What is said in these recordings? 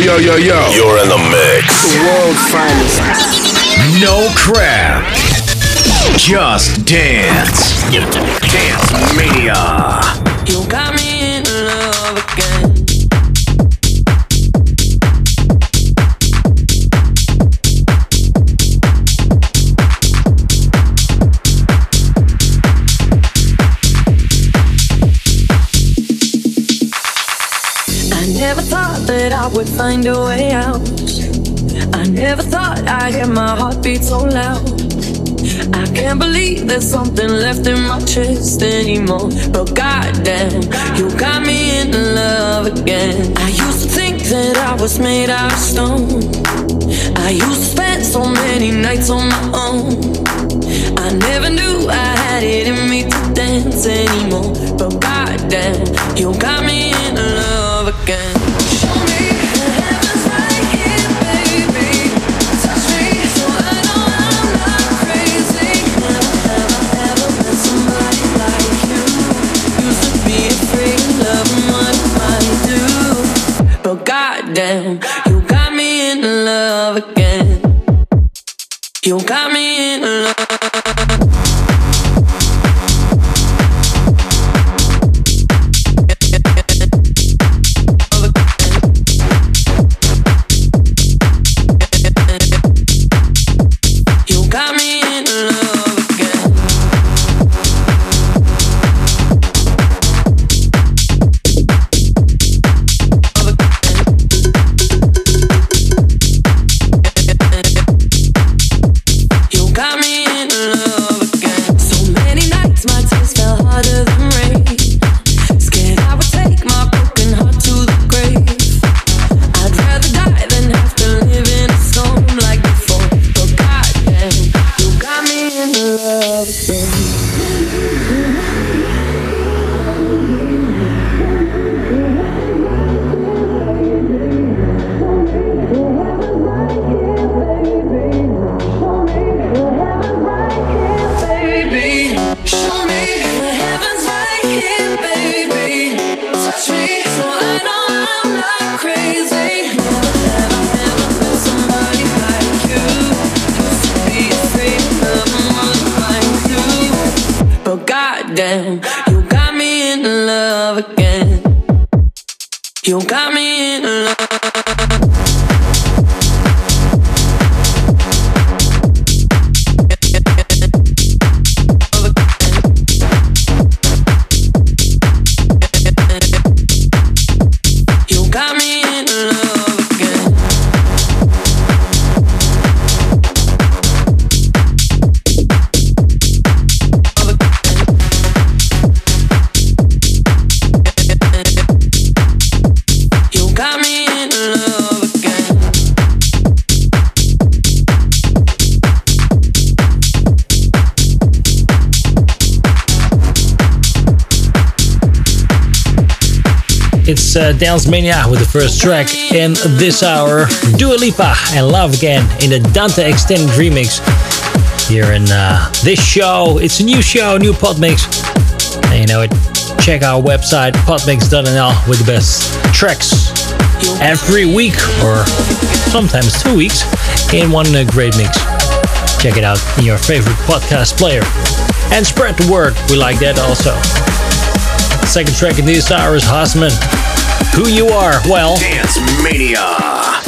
yo, yo, yo. You're in the mix. The world's finest. No crap. Just dance. Dance Mania. You got me in love again. Would find a way out. I never thought I'd hear my heartbeat so loud. I can't believe there's something left in my chest anymore. But goddamn, you got me in love again. I used to think that I was made out of stone. I used to spend so many nights on my own. I never knew I had it in me to dance anymore. But goddamn, you got me in love again. You got me in love. It's uh, Dance Mania with the first track in this hour. Dua Lipa and Love Again in the Dante Extended Remix. Here in uh, this show. It's a new show, new pod mix. And you know it. Check our website, podmix.nl, with the best tracks every week or sometimes two weeks in one uh, great mix. Check it out in your favorite podcast player. And spread the word. We like that also. Second track in this hour is Hosman. Who you are? Well, Dance Mania.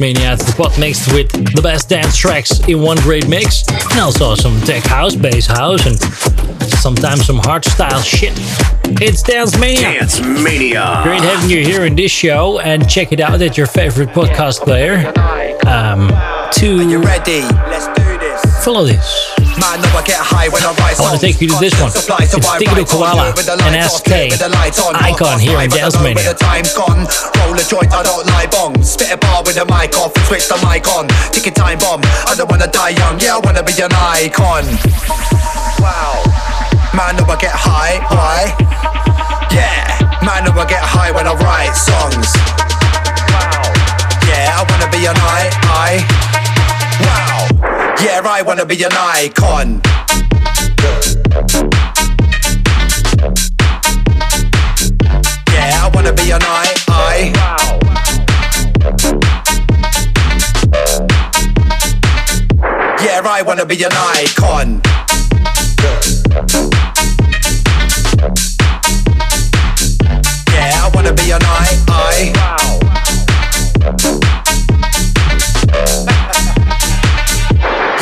Mania. It's the pot mixed with the best dance tracks in one great mix. And also some tech house, bass house, and sometimes some hardstyle shit. It's Dance Mania. Dance Mania. Great having you here in this show and check it out at your favorite podcast player. Um, to Are you ready? Let's do this. follow this. Man, I get high when I rise I want to take you to this one. It's Digital Koala and SK Icon here in Dance Mania. The time's gone. Roll a joint, I don't lie bong. Spit a bar with a mic off and switch the mic on. Ticking time bomb. I don't wanna die young. Yeah, I wanna be an icon. Wow. Man, know I get high. Why? Yeah. Man, I get high when I write songs. Wow. Yeah, I wanna be an I. I. Wow. Yeah, I wanna be an icon. Yeah, I wanna be an I. I. Yeah, I wanna be an icon. Yeah, I wanna be an I. I.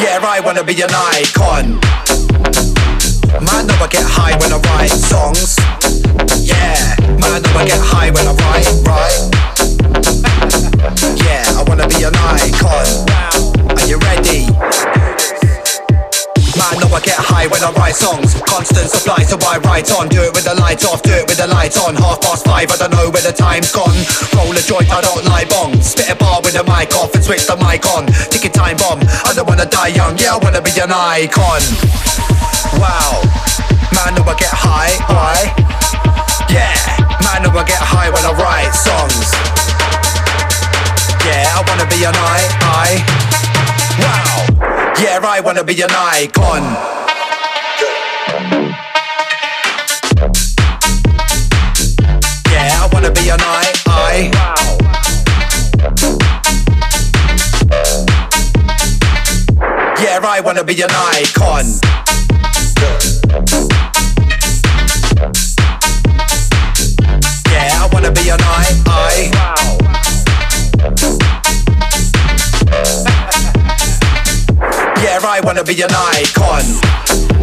Yeah, I wanna be an icon. Man, know I get high when I write songs. Yeah, man, know I get high when I write, right? Yeah, I wanna be an icon. Are you ready? Man, know I get high when I write songs. Constant supply, so I write on. Do it with the lights off, do it with the lights on. Half past five, I don't know where the time's gone. Roll a joint, I don't lie bong. Spit a bar with the mic off and switch the mic on. Ticking time bomb, I don't wanna die young. Yeah, I wanna be an icon. Wow, man, know I get high. Why? Yeah, man, know I get high when I write songs. Yeah, I wanna be an I. I. Wow. Yeah, I wanna be an icon. Yeah, I wanna be an I. I. Yeah, I wanna be an icon. Yeah, I wanna be an I. I. I wanna be an icon.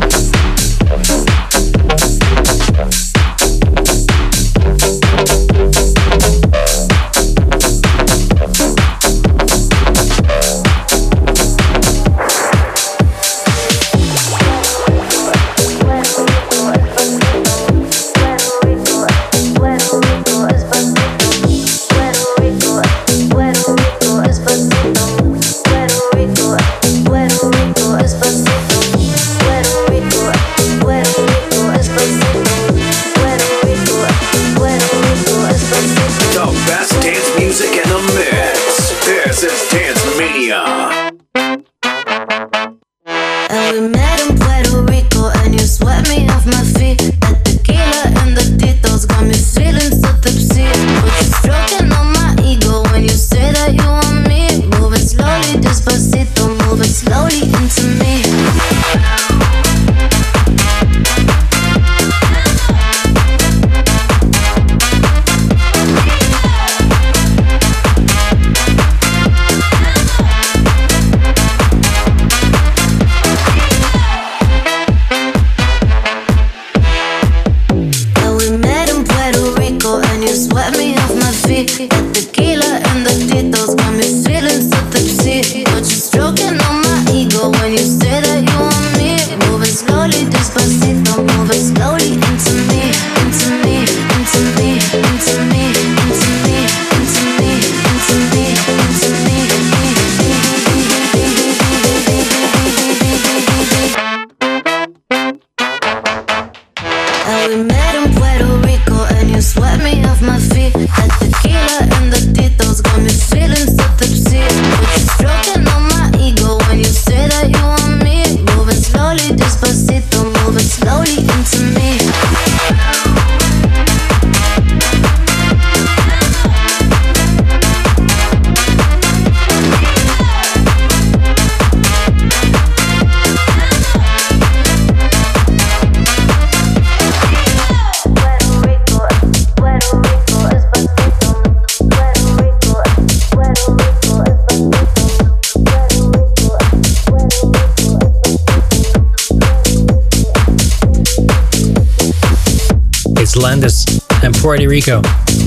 Rico.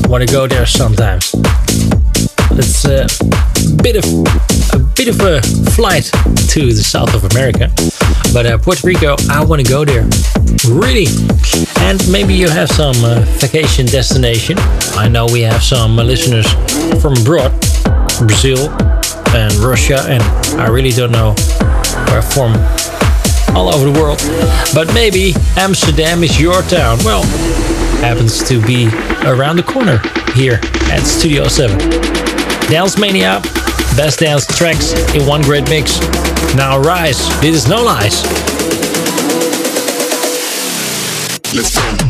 Want to go there sometimes. It's a bit of a bit of a flight to the south of America, but uh, Puerto Rico, I want to go there, really. And maybe you have some uh, vacation destination. I know we have some uh, listeners from abroad, Brazil and Russia, and I really don't know where from all over the world. But maybe Amsterdam is your town. Well, happens to be around the corner here at Studio 7. Dance Mania, best dance tracks in one great mix. Now rise, this is no lies. Let's go.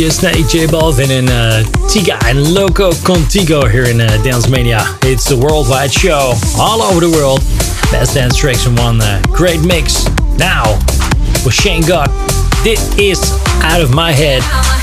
DJ Snake J Balvin en uh, Tyga en Loco Contigo here in uh, Dance Mania. It's a worldwide show, all over the world. Best dance tracks in one uh, great mix. Now, with Shane Codd, this is Out of My Head.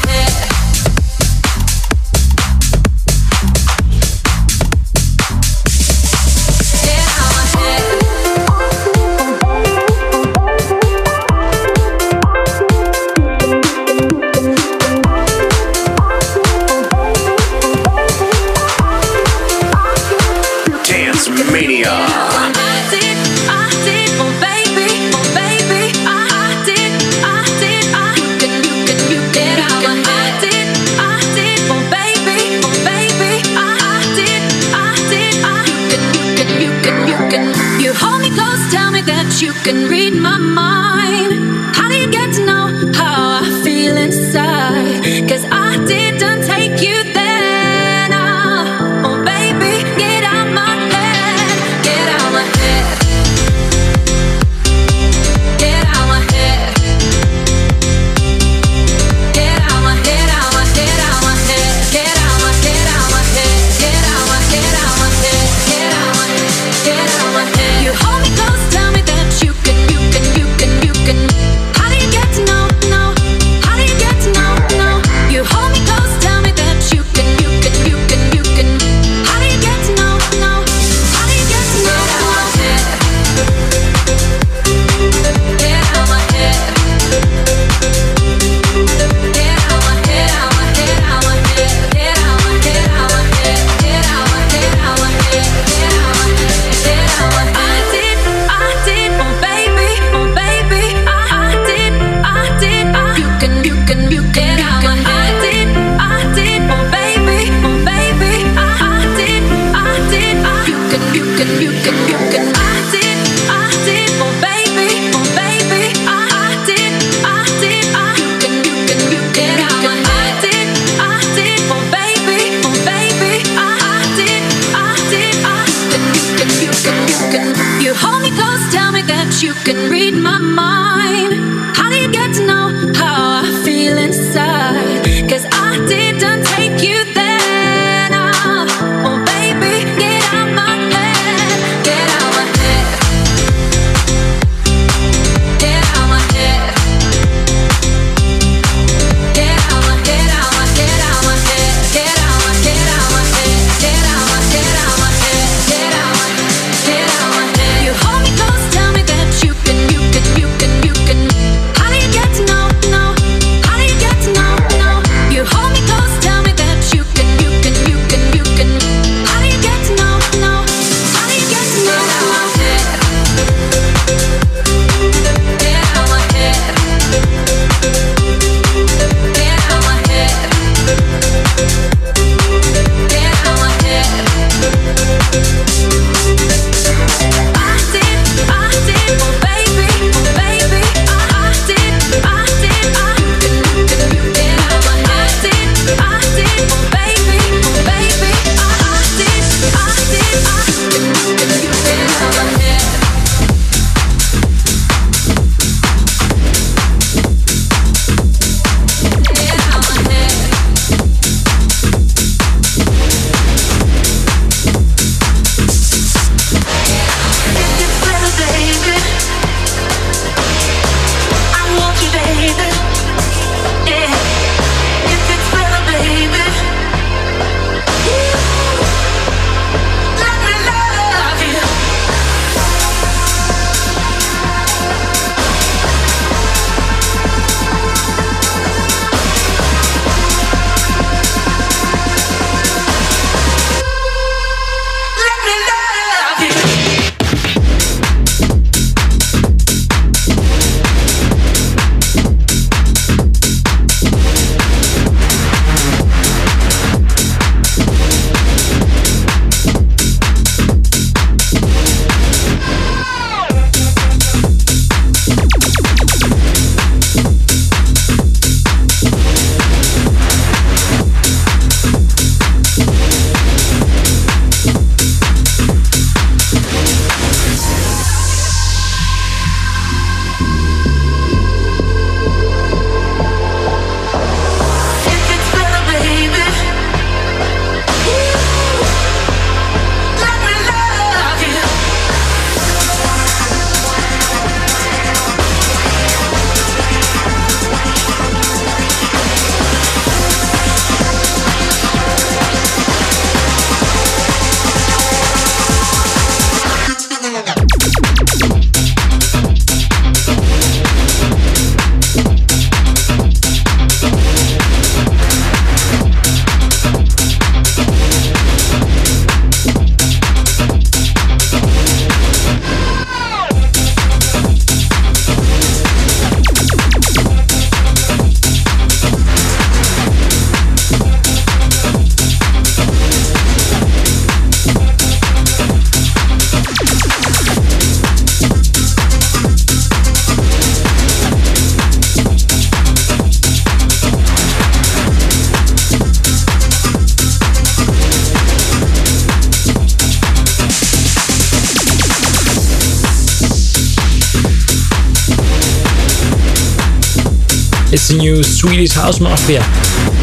The new Swedish House Mafia.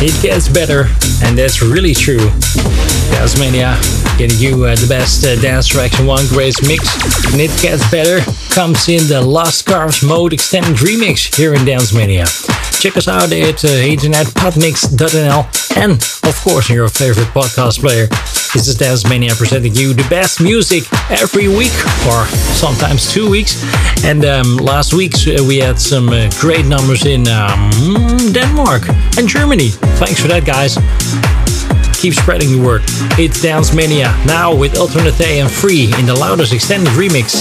It gets better, and that's really true. Dance Mania getting you uh, the best uh, dance tracks one great mix. And it gets better comes in the Lost Cars Mode Extended Remix here in Dance Mania. Check us out at uh, internet podmix.nl and of course your favorite podcast player. This is Dance Mania presenting you the best music every week or sometimes two weeks. And um, last week uh, we had some uh, great numbers in um, Denmark and Germany. Thanks for that, guys. Keep spreading the word. It's Dance Mania now with Alternate and Free in the loudest extended remix.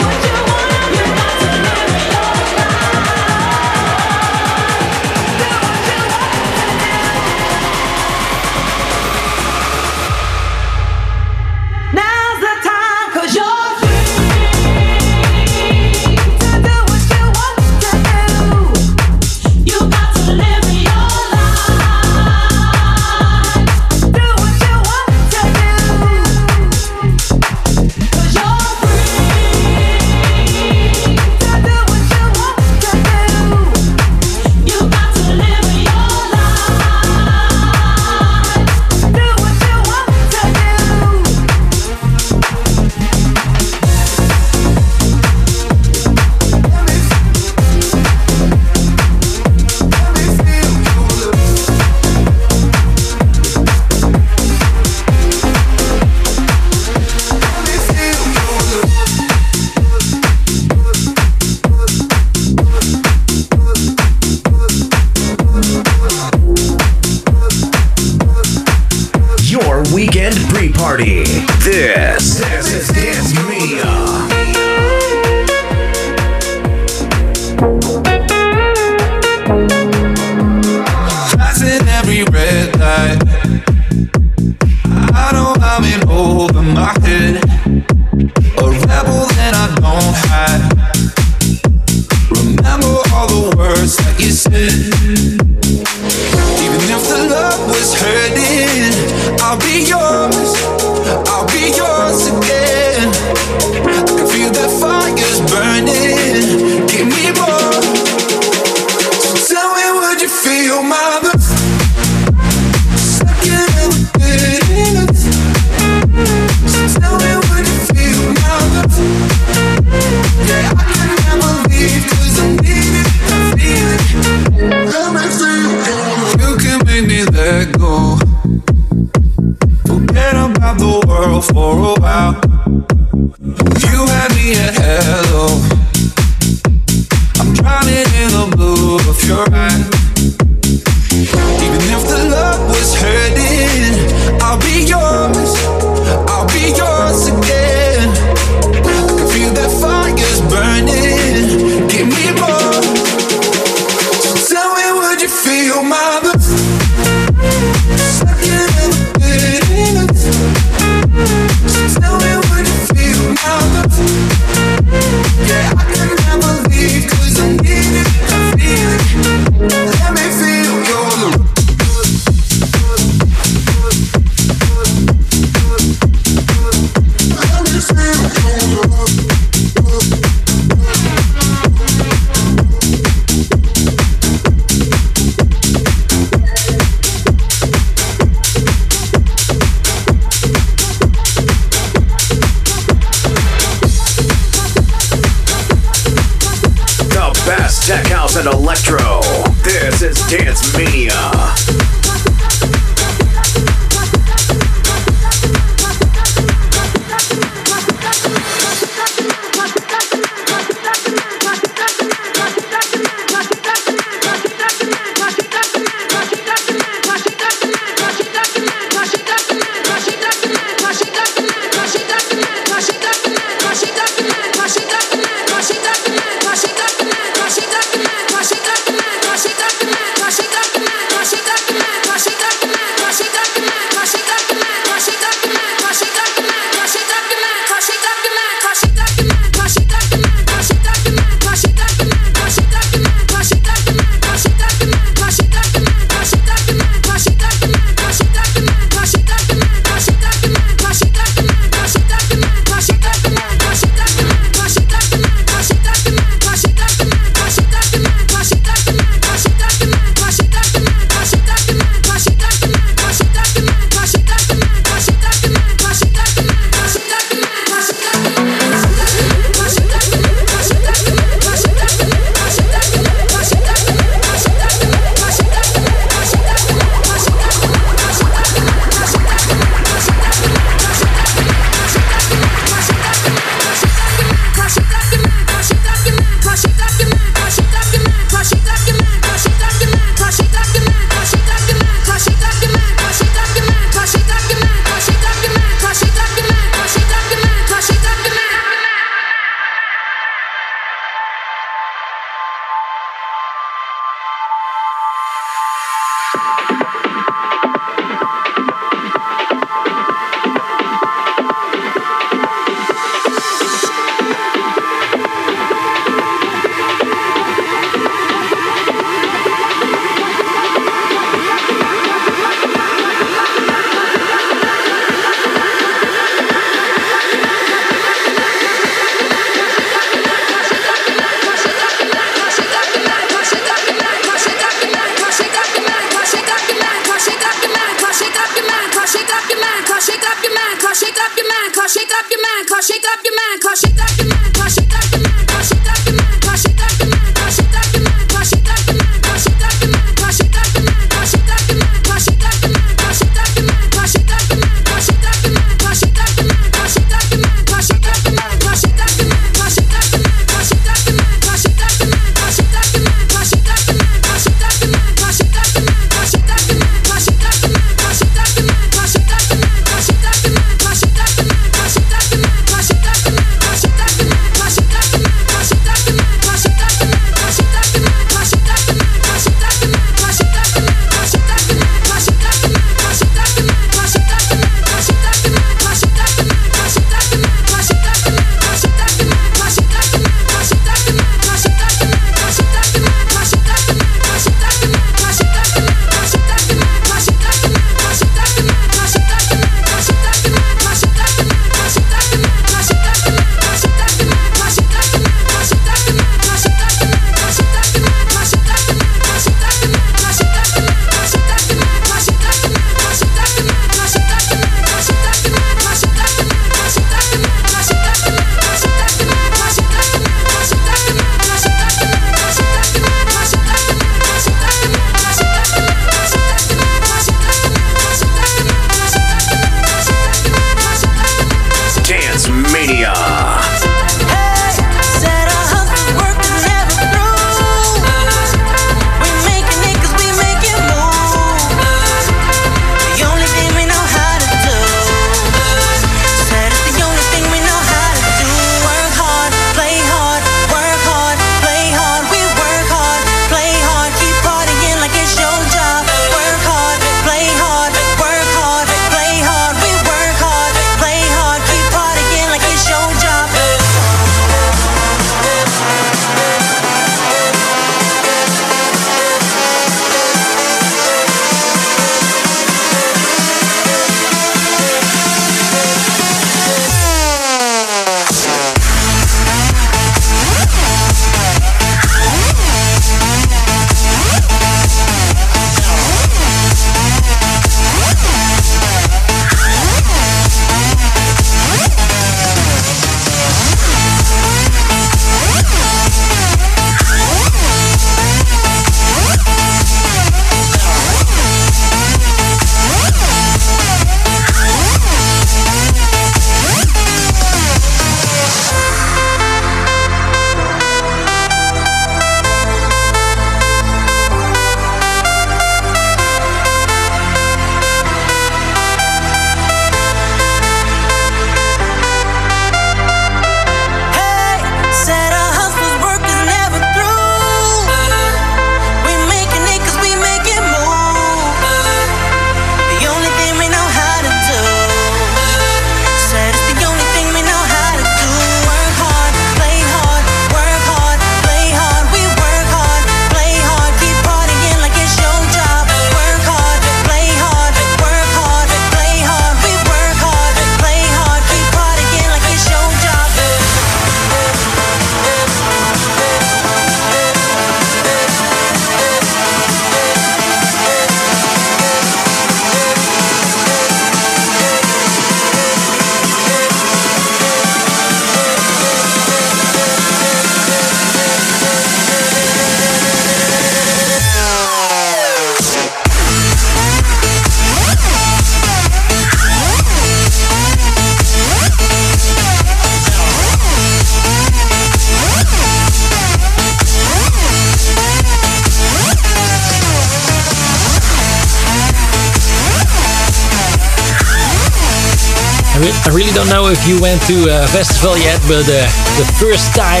You went to a festival yet, but uh, the first time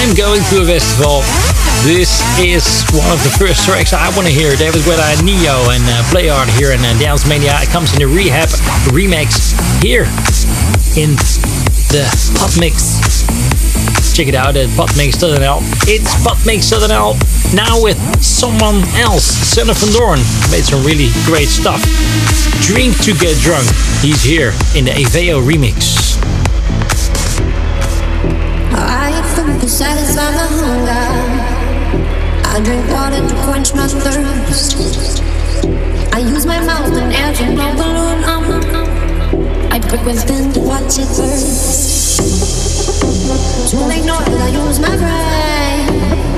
I'm going to a festival, this is one of the first tracks I want to hear. David Guetta and Ne-Yo and uh, Playhard here in uh, Dance Mania. It comes in the R3hab remix here in the Hot Mix. Check it out at podmix.nl. It's podmix.nl now with someone else, Sander van Doorn. Made some really great stuff. Drink to get drunk. He's here in the Aveo remix. I eat food my hunger. I drink water to quench my thirst. I use my mouth and air to blow balloon. Um, I prick with pen to watch it burst. To make noise, I use my brain.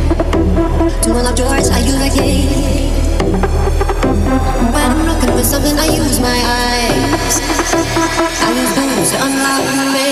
To unlock doors, I use a key. When I'm looking for something, I use my eyes. I use booze to unlock me.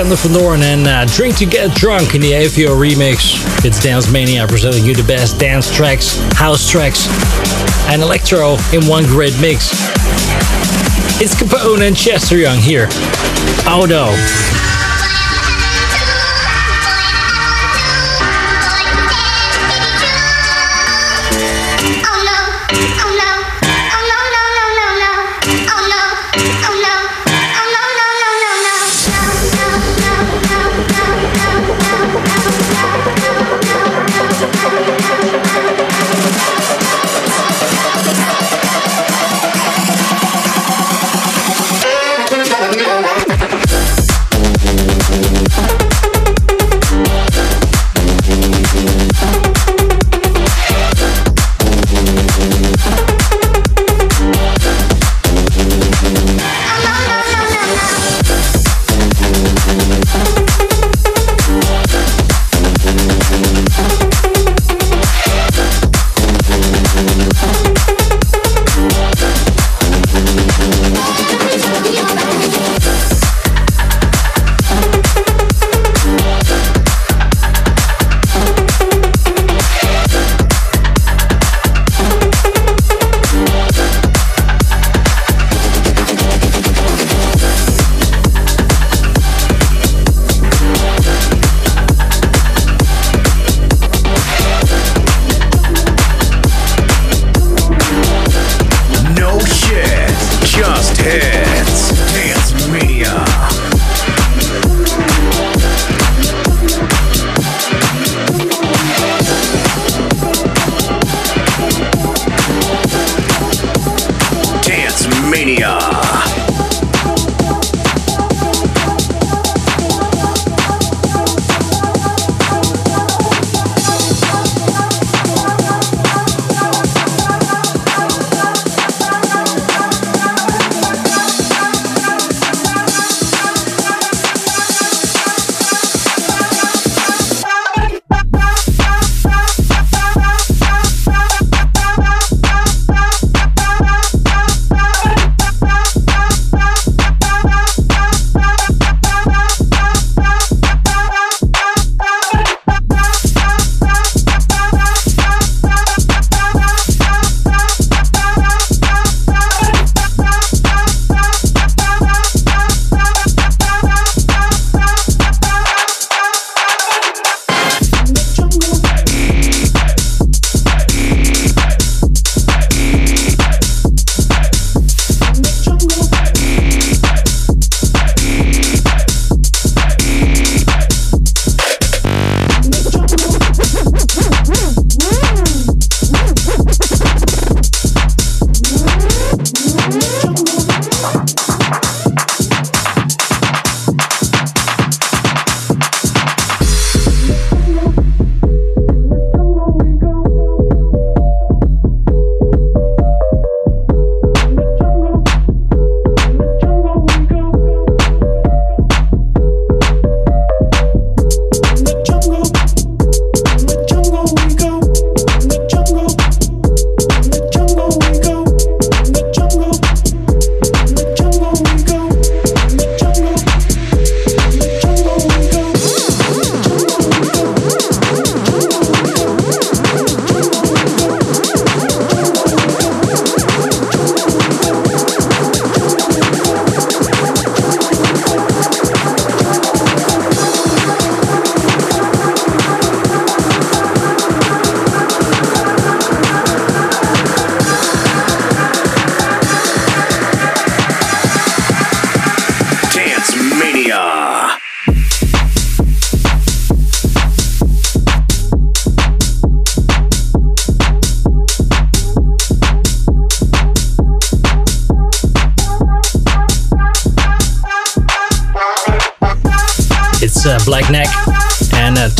Sander van Doorn and uh, Drink to Get Drunk in the AVO remix. It's Dance Mania presenting you the best dance tracks, house tracks, and electro in one great mix. It's Capone and Chester Young here. Oh no.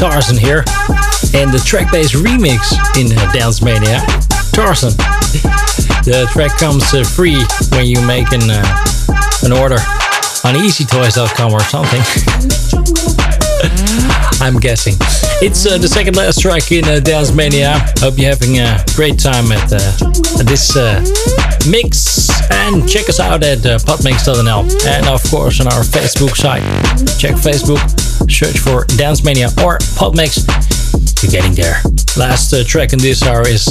Tarzan here And the track based remix in uh, Dance Mania. Tarzan. the track comes uh, free when you make an, uh, an order on easytoys.com or something. I'm guessing. It's uh, the second last track in uh, Dance Mania. Hope you're having a great time at, uh, this uh, mix. And check us out at uh, podmix.nl and of course on our Facebook site. Check Facebook, search for Dance Mania or Podmix. You're getting there. Last uh, track in this hour is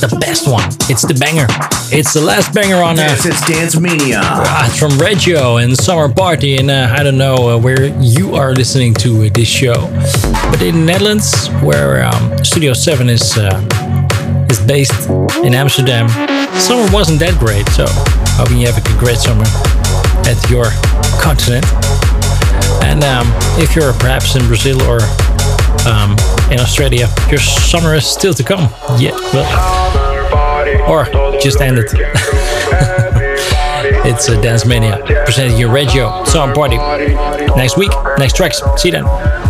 the best one. It's the banger. It's the last banger on uh, this is Dance Mania. Uh, from Reggio and Summer Party. And uh, I don't know uh, where you are listening to this show, but in the Netherlands, where um, Studio 7 is, uh, is based in Amsterdam, summer wasn't that great. So hoping you have a great summer at your continent. And um, if you're perhaps in Brazil or um, in Australia. Your summer is still to come. Yeah, well, or just ended. it's a Dance Mania presenting you Reggio Summer Party. Next week, next tracks. See you then.